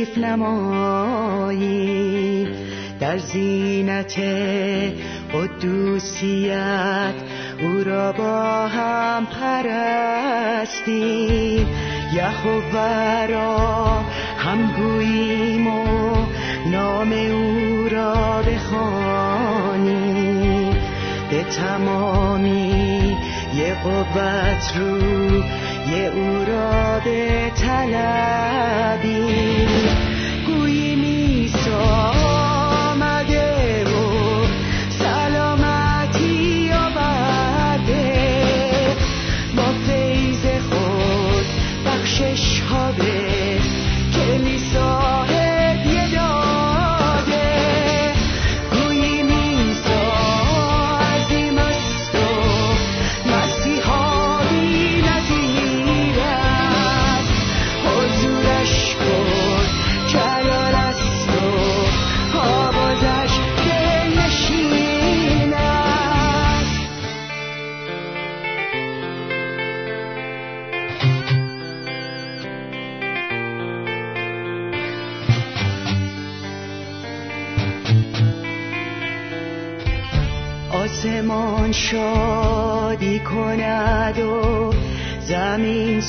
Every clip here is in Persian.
توصیف نمایی. در زینت قدوسیت او را با هم پرستیم. یهوه را هم گوییم و نام او را بخوانیم. به تمامی یه قوت رو یه او را به طلبیم گوییم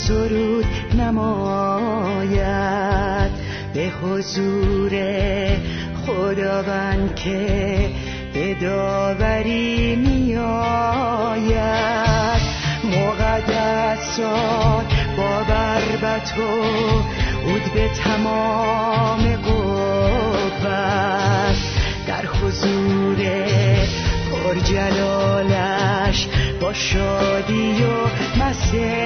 سرود نماید. به حضور خداوند که به داوری میآید. مقدسات با بربت و اود به تمام قوت. در حضور پر جلالش با شادی و مسرت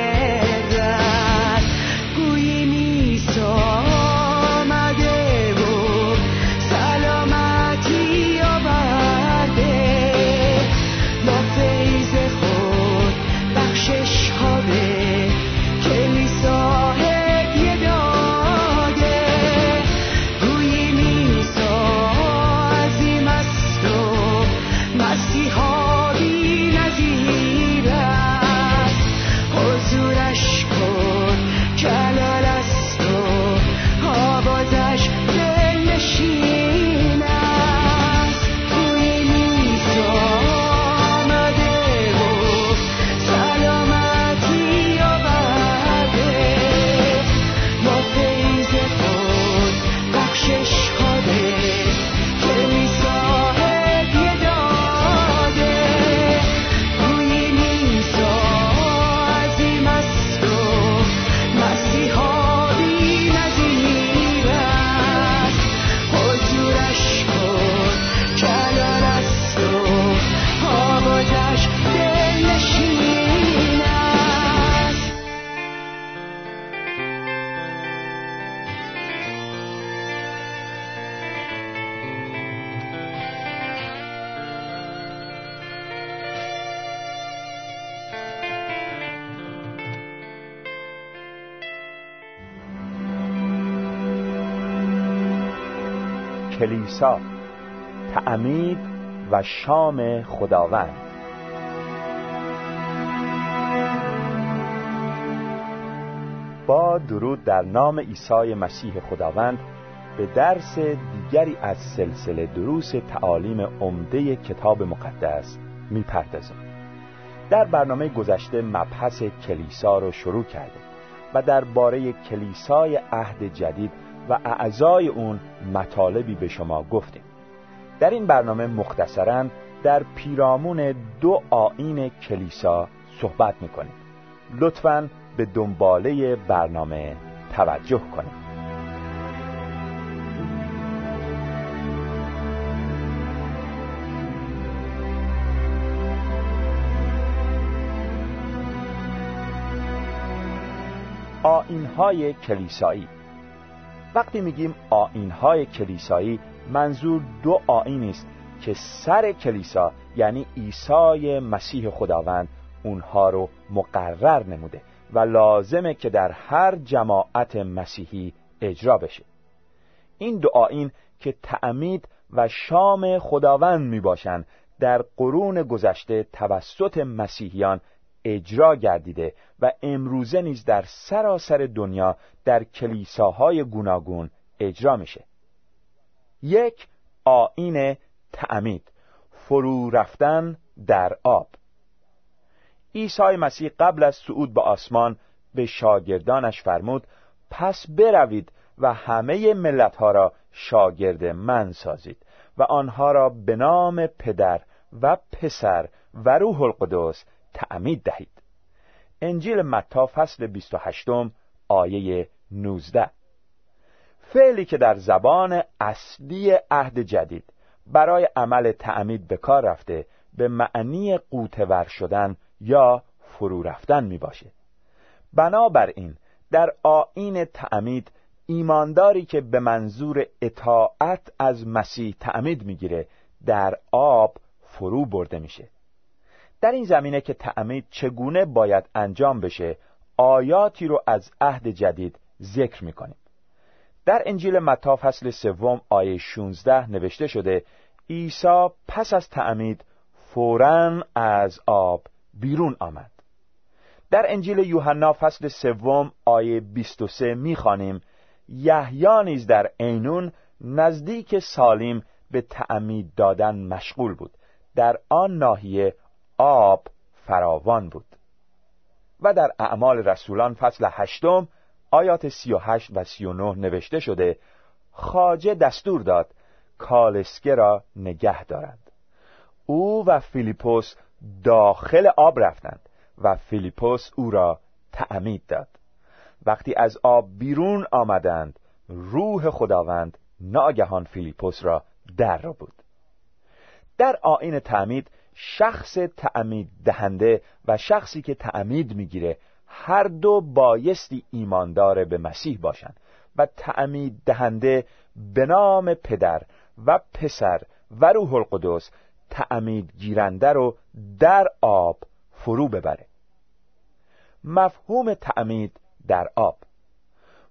کلیسا تعمید و شام خداوند. با درود در نام عیسی مسیح خداوند به درس دیگری از سلسله دروس تعالیم عمده کتاب مقدس می‌پردازیم. در برنامه گذشته مبحث کلیسا رو شروع کرده و درباره کلیسای عهد جدید و اعضای اون مطالبی به شما گفتیم. در این برنامه مختصرا در پیرامون دو آین کلیسا صحبت می‌کنیم. لطفا به دنباله برنامه توجه کنید. های کلیسایی وقتی میگیم های کلیسایی منظور دو آین است که سر کلیسا یعنی عیسی مسیح خداوند اونها رو مقرر نموده و لازمه که در هر جماعت مسیحی اجرا بشه. این دو آین که تعمید و شام خداوند می باشند در قرون گذشته توسط مسیحیان اجرا گردیده و امروزه نیز در سراسر دنیا در کلیساهای گوناگون اجرا میشه. یک آین تعمید فرو رفتن در آب. عیسی مسیح قبل از صعود به آسمان به شاگردانش فرمود پس بروید و همه ملتها را شاگرد من سازید و آنها را به نام پدر و پسر و روح القدس تعمید دهید. انجیل متا فصل 28 آیه 19 فعلی که در زبان اصلی عهد جدید برای عمل تعمید به کار رفته به معنی قوتور شدن یا فرو رفتن می باشه بنابراین در آین تعمید ایمانداری که به منظور اطاعت از مسیح تعمید می‌گیره در آب فرو برده میشه. در این زمینه که تعمید چگونه باید انجام بشه آیاتی رو از عهد جدید ذکر می‌کنیم. در انجیل متا فصل سوم آیه 16 نوشته شده عیسی پس از تعمید فورا از آب بیرون آمد. در انجیل یوحنا فصل سوم آیه 23 می‌خوانیم یحیی نیز در عینون نزدیک سالیم به تعمید دادن مشغول بود. در آن ناحیه آب فراوان بود. و در اعمال رسولان فصل هشتم آیات سی و هشت و سی و نه نوشته شده خاجه دستور داد کالسکه را نگه دارند. او و فیلیپوس داخل آب رفتند و فیلیپوس او را تعمید داد. وقتی از آب بیرون آمدند روح خداوند ناگهان فیلیپوس را در را بود. در آین تعمید شخص تعمید دهنده و شخصی که تعمید می‌گیره هر دو بایستی ایماندار به مسیح باشند و تعمید دهنده به نام پدر و پسر و روح القدس تعمید گیرنده رو در آب فرو ببره. مفهوم تعمید در آب.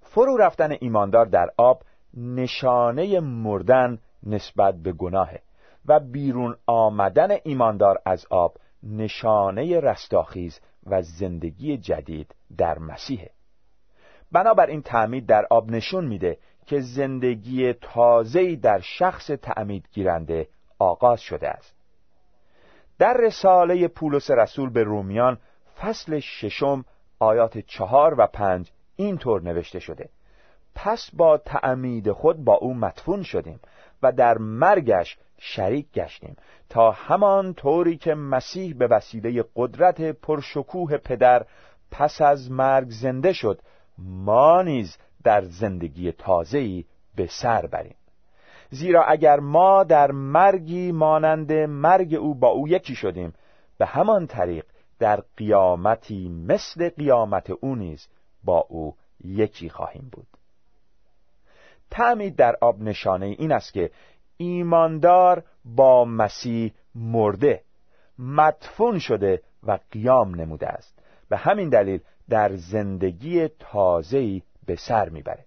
فرو رفتن ایماندار در آب نشانه مردن نسبت به گناهه. و بیرون آمدن ایماندار از آب نشانه رستاخیز و زندگی جدید در مسیحه. بنابراین تعمید در آب نشون میده که زندگی تازه‌ای در شخص تعمید گیرنده آغاز شده است. در رساله پولس رسول به رومیان فصل ششم آیات چهار و پنج اینطور نوشته شده پس با تعمید خود با او مدفون شدیم و در مرگش شریک گشتیم. تا همان طوری که مسیح به وسیله قدرت پرشکوه پدر پس از مرگ زنده شد ما نیز در زندگی تازه‌ای به سر بریم. زیرا اگر ما در مرگی مانند مرگ او با او یکی شدیم به همان طریق در قیامتی مثل قیامت او نیز با او یکی خواهیم بود. تعمید در آب نشانه این است که ایماندار با مسیح مرده مدفون شده و قیام نموده است. به همین دلیل در زندگی تازه‌ای به سر می‌بره.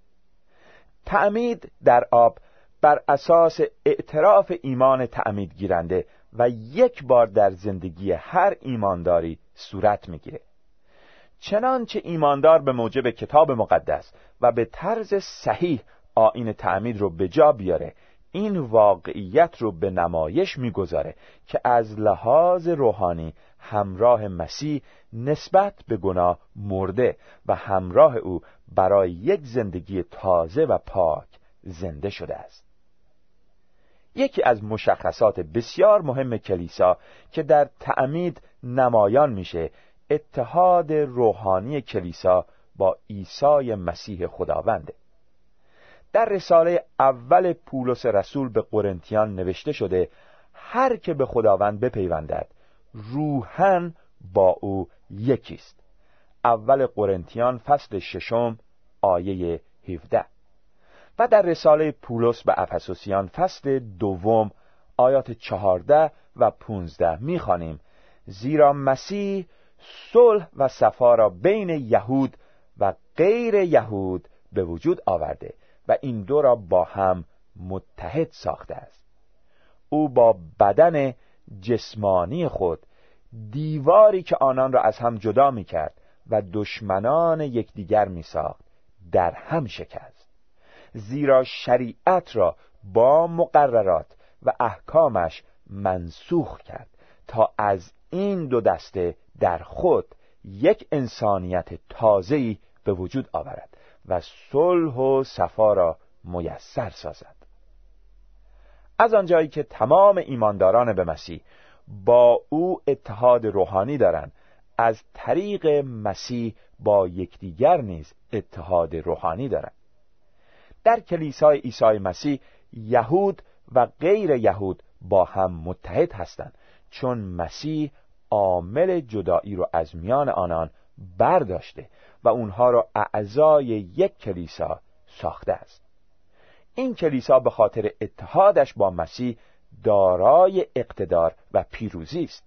تعمید در آب بر اساس اعتراف ایمان تعمید گیرنده و یک بار در زندگی هر ایمانداری صورت می‌گیره. چنانچه ایماندار به موجب کتاب مقدس و به طرز صحیح آین تعمید رو به جا بیاره. این واقعیت رو به نمایش می‌گذاره که از لحاظ روحانی همراه مسیح نسبت به گناه مرده و همراه او برای یک زندگی تازه و پاک زنده شده است. یکی از مشخصات بسیار مهم کلیسا که در تعمید نمایان میشه اتحاد روحانی کلیسا با عیسی مسیح خداونده. در رساله اول پولس رسول به قرنتیان نوشته شده هر که به خداوند بپیوندد روحن با او یکیست. اول قرنتیان فصل ششم آیه 17 و در رساله پولس به افسوسیان فصل دوم آیات چهارده و پونزده می‌خوانیم. زیرا مسیح صلح و صفا را بین یهود و غیر یهود به وجود آورده. و این دو را با هم متحد ساخته است. او با بدن جسمانی خود دیواری که آنان را از هم جدا می کرد و دشمنان یکدیگر می ساخت در هم شکست. زیرا شریعت را با مقررات و احکامش منسوخ کرد تا از این دو دسته در خود یک انسانیت تازه‌ای به وجود آورد. و صلح و صفا را میسر سازد. از آنجایی که تمام ایمانداران به مسیح با او اتحاد روحانی دارند از طریق مسیح با یکدیگر نیز اتحاد روحانی دارند. در کلیسای عیسی مسیح یهود و غیر یهود با هم متحد هستند چون مسیح عامل جدایی رو از میان آنان برداشته و اونها را اعضای یک کلیسا ساخته است. این کلیسا به خاطر اتحادش با مسیح دارای اقتدار و پیروزی است.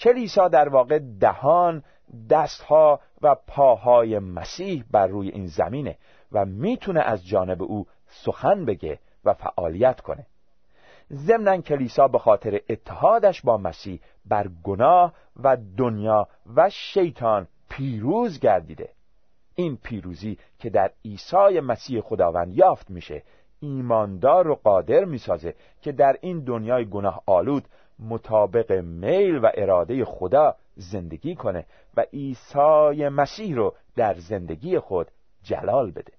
کلیسا در واقع دهان دستها و پاهای مسیح بر روی این زمینه و می‌تونه از جانب او سخن بگه و فعالیت کنه. ضمنا کلیسا به خاطر اتحادش با مسیح بر گناه و دنیا و شیطان پیروز گردیده. این پیروزی که در عیسی مسیح خداوند یافت میشه ایماندار و قادر می‌سازه که در این دنیای گناه آلود مطابق میل و اراده خدا زندگی کنه و عیسی مسیح رو در زندگی خود جلال بده.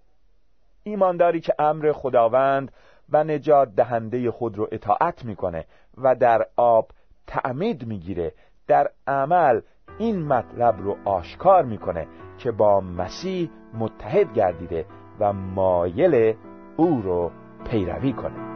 ایمانداری که امر خداوند و نجات دهنده خود رو اطاعت می‌کنه و در آب تعمید می‌گیره در عمل این مطلب رو آشکار می‌کنه که با مسیح متحد گردیده و مایل او رو پیروی کنه.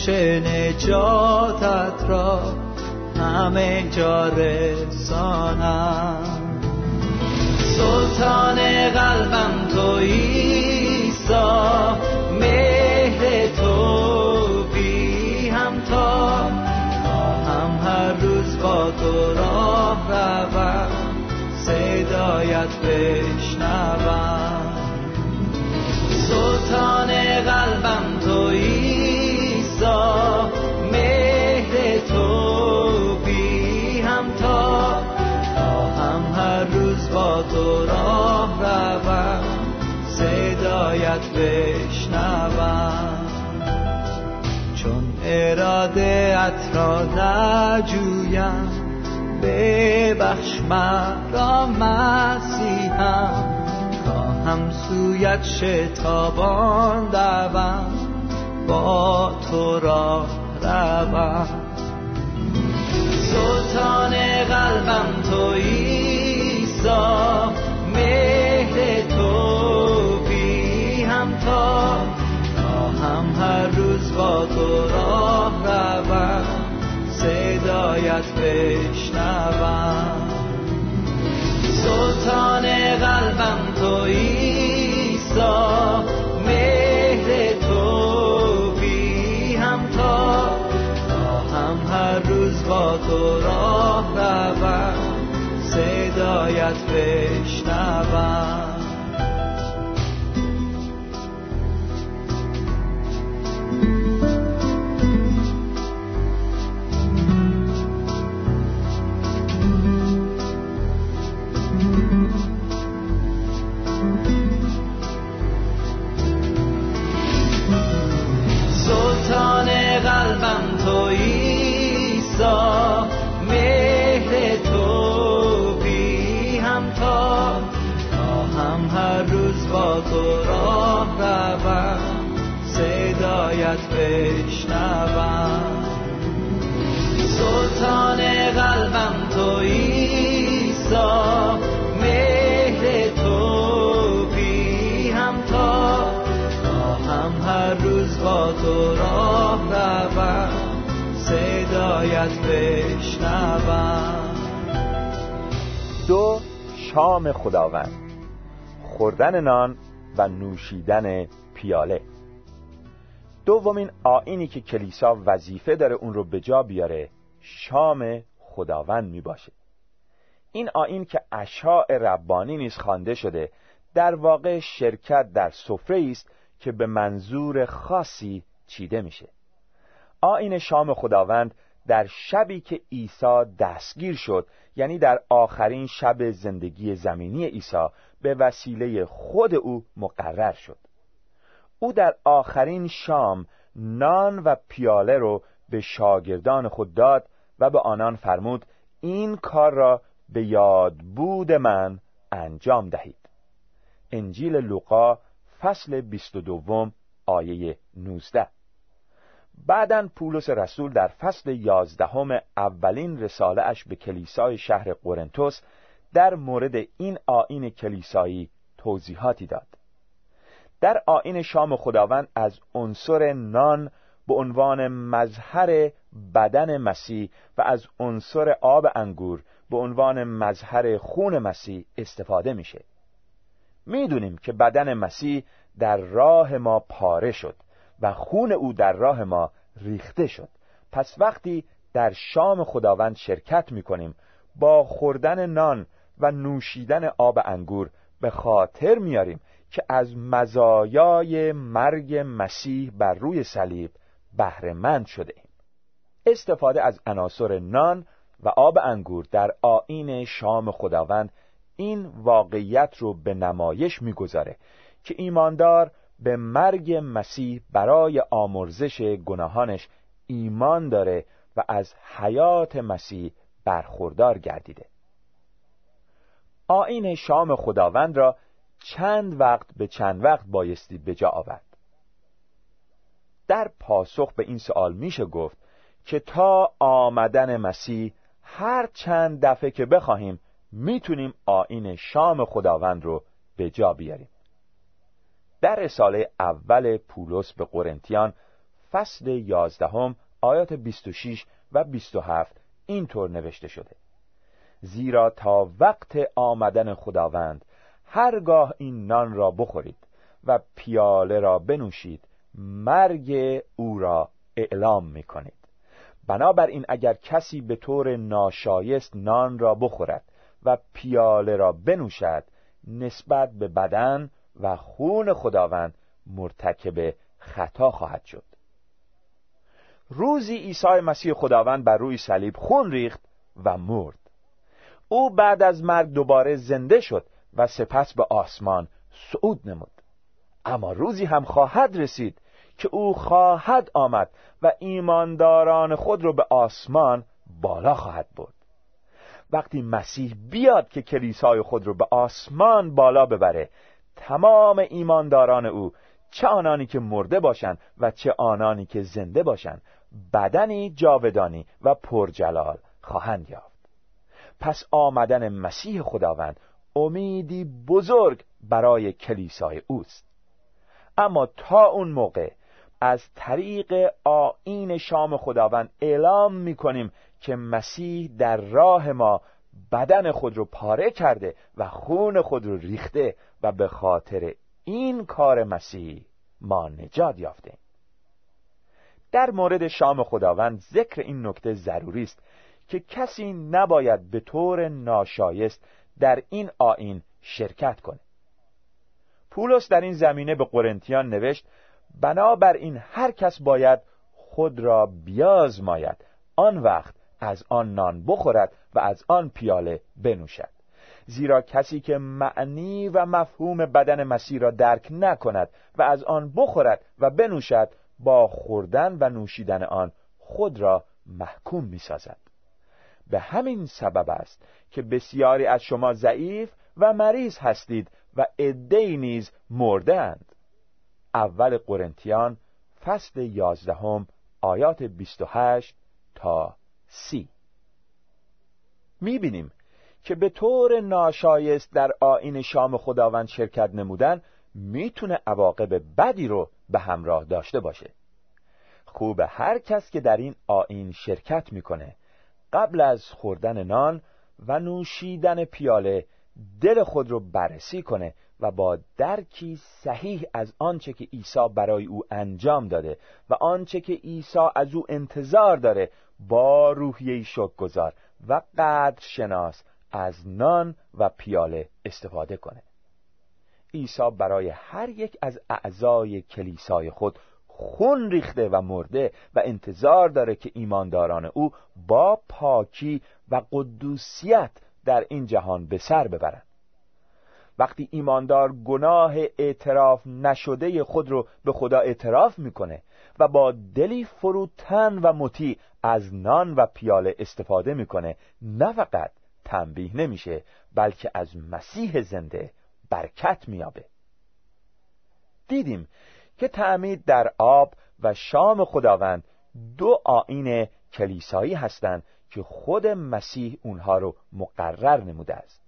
خوش نجاتت را همه جا رسانم. سلطان قلبم تو ایسا مهر تو بی همتا. هم هر روز با تو راه روم صدایت بشنوم. سلطان تو راه روم صدایت بشنوم. چون اراده ات را نجویم ببخش مرا مسیحم. خواهم سویت شتابان دوم با تو را روم. سلطان قلبم تو ایسا مهر تو بی همتا خواهم هر روز با تو راه روم صدایت بشنوم. سلطان قلبم تو ایسا مهر تو بی همتا خواهم هر روز با تو راه روم صدایت بشنوم. تو راه روم صدایت بشنوم. سلطان قلبم تو ایسا مهر تو بی همتا هم هر روز با تو راه روم صدایت بشنوم. دو شام خداوند. خوردن نان و نوشیدن پیاله. دومین آینی که کلیسا وظیفه داره اون رو به جا بیاره شام خداوند می باشه. این آین که اشاع ربانی نیز خوانده شده در واقع شرکت در سفره است که به منظور خاصی چیده میشه. آین شام خداوند در شبی که عیسی دستگیر شد یعنی در آخرین شب زندگی زمینی عیسی به وسیله خود او مقرر شد. او در آخرین شام نان و پیاله رو به شاگردان خود داد و به آنان فرمود این کار را به یاد بود من انجام دهید. انجیل لوقا فصل 22 آیه 19 بعدا پولس رسول در فصل یازدهم اولین رساله اش به کلیسای شهر قرنتوس در مورد این آین کلیسایی توضیحاتی داد. در آین شام خداوند از عنصر نان به عنوان مظهر بدن مسیح و از عنصر آب انگور به عنوان مظهر خون مسیح استفاده میشه. می‌دونیم که بدن مسیح در راه ما پاره شد. و خون او در راه ما ریخته شد. پس وقتی در شام خداوند شرکت می‌کنیم با خوردن نان و نوشیدن آب انگور به خاطر میاریم که از مزایای مرگ مسیح بر روی صلیب بهرهمند شده ایم. استفاده از عناصر نان و آب انگور در آین شام خداوند این واقعیت رو به نمایش می‌گذاره که ایماندار به مرگ مسیح برای آمرزش گناهانش ایمان داره و از حیات مسیح برخوردار گردیده. آین شام خداوند را چند وقت به چند وقت بایستی به جا آورد. در پاسخ به این سوال میشه گفت که تا آمدن مسیح هر چند دفعه که بخواهیم می‌تونیم آین شام خداوند رو به جا بیاریم. در رساله اول پولس به قرنتیان فصل یازدهم آیات 26 و 27 اینطور نوشته شده. زیرا تا وقت آمدن خداوند هرگاه این نان را بخورید و پیاله را بنوشید مرگ او را اعلام می کنید بنابراین اگر کسی به طور ناشایست نان را بخورد و پیاله را بنوشد نسبت به بدن و خون خداوند مرتکب خطا خواهد شد. روزی عیسی مسیح خداوند بر روی صلیب خون ریخت و مرد. او بعد از مرگ دوباره زنده شد و سپس به آسمان صعود نمود. اما روزی هم خواهد رسید که او خواهد آمد و ایمانداران خود را به آسمان بالا خواهد برد. وقتی مسیح بیاد که کلیسای خود رو به آسمان بالا ببره تمام ایمانداران او چه آنانی که مرده باشند و چه آنانی که زنده باشند بدنی جاودانی و پرجلال خواهند یافت. پس آمدن مسیح خداوند امیدی بزرگ برای کلیسای اوست. اما تا اون موقع از طریق آین شام خداوند اعلام می‌کنیم که مسیح در راه ما بدن خود رو پاره کرده و خون خود رو ریخته و به خاطر این کار مسیح ما نجات یافته. در مورد شام خداوند ذکر این نکته ضروری است که کسی نباید به طور ناشایست در این آین شرکت کنه. پولس در این زمینه به قرنتیان نوشت بنابراین هر کس باید خود را بیازماید. آن وقت از آن نان بخورد و از آن پیاله بنوشد زیرا کسی که معنی و مفهوم بدن مسیح را درک نکند و از آن بخورد و بنوشد با خوردن و نوشیدن آن خود را محکوم می سازد. به همین سبب است که بسیاری از شما ضعیف و مریض هستید و عدهای نیز مردهاند اول قرنتیان فصل یازدهم آیات 28 تا سی. می‌بینیم که به طور ناشایست در آین شام خداوند شرکت نمودن می‌تونه عواقب بدی رو به همراه داشته باشه. خوب هر کس که در این آین شرکت می‌کنه قبل از خوردن نان و نوشیدن پیاله دل خود رو بررسی کنه و با درکی صحیح از آنچه که عیسی برای او انجام داده و آنچه که عیسی از او انتظار داره با روحیه شک گذار و قدر شناس از نان و پیاله استفاده کنه. عیسی برای هر یک از اعضای کلیسای خود خون ریخته و مرده و انتظار داره که ایمانداران او با پاکی و قدوسیت در این جهان به سر ببرند وقتی ایماندار گناه اعتراف نشده خود رو به خدا اعتراف می‌کنه و با دلی فروتن و مطیع از نان و پیاله استفاده می‌کنه. نه فقط تنبیه نمیشه بلکه از مسیح زنده برکت میابه دیدیم که تعمید در آب و شام خداوند دو آین کلیسایی هستند که خود مسیح اونها رو مقرر نموده است.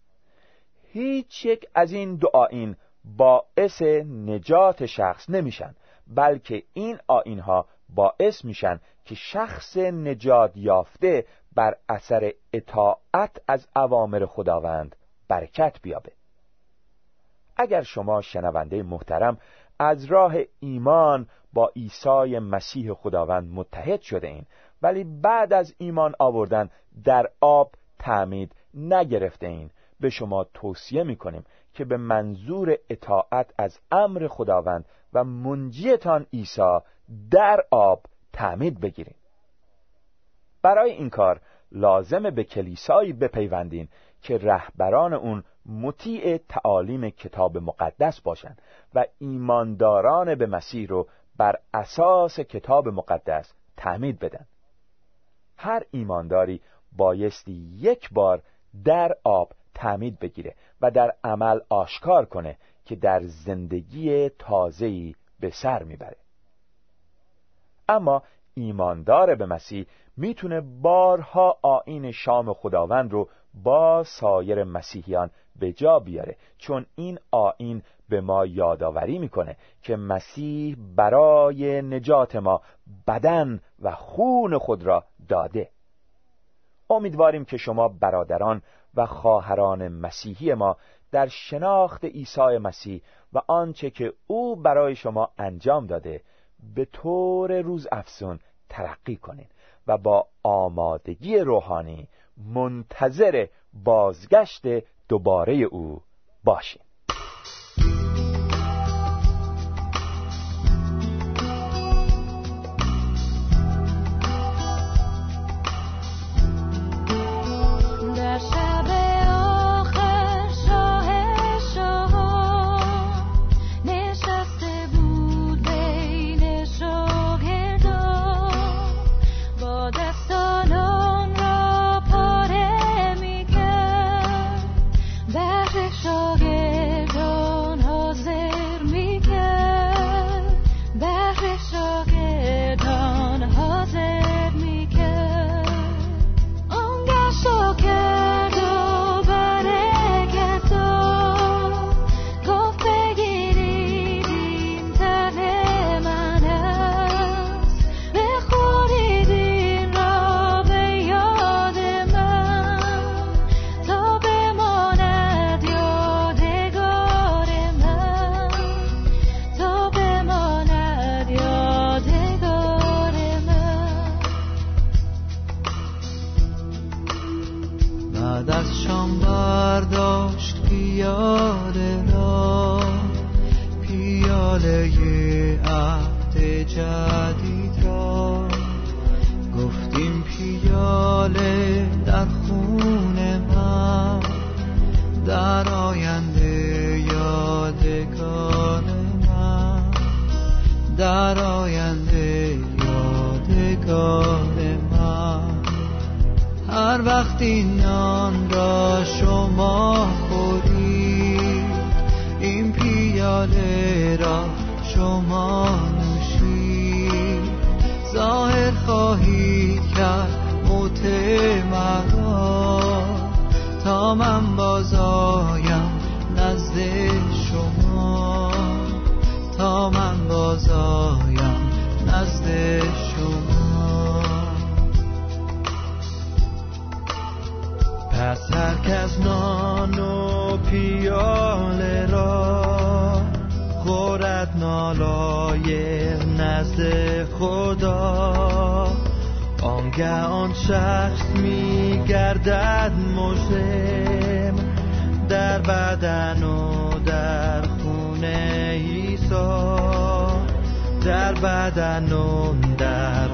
هیچ یک از این دو آین باعث نجات شخص نمیشن. بلکه این آین ها باعث میشن که شخص نجات یافته بر اثر اطاعت از اوامر خداوند برکت بیابه. اگر شما شنونده محترم از راه ایمان با عیسی مسیح خداوند متحد شده این ولی بعد از ایمان آوردن در آب تعمید نگرفته این به شما توصیه می کنیم که به منظور اطاعت از امر خداوند و منجیتان عیسی در آب تعمید بگیرید برای این کار لازمه به کلیسایی بپیوندین که رهبران اون مطیع تعالیم کتاب مقدس باشند و ایمانداران به مسیح رو بر اساس کتاب مقدس تعمید بدن. هر ایمانداری بایستی یک بار در آب تعمید بگیره و در عمل آشکار کنه که در زندگی تازه‌ای به سر می‌بره. اما ایماندار به مسیح می‌تونه بارها آین شام خداوند رو با سایر مسیحیان به جا بیاره چون این آین به ما یادآوری می‌کنه که مسیح برای نجات ما بدن و خون خود را داده. امیدواریم که شما برادران و خواهران مسیحی ما در شناخت عیسی مسیح و آنچه که او برای شما انجام داده به طور روز افزون ترقی کنید و با آمادگی روحانی منتظر بازگشت دوباره او باشید تا من بازایم نزد نزد خدا. آنگه آن شخص می گردد مسلم در بدن و در خونه ایسا در بدن و در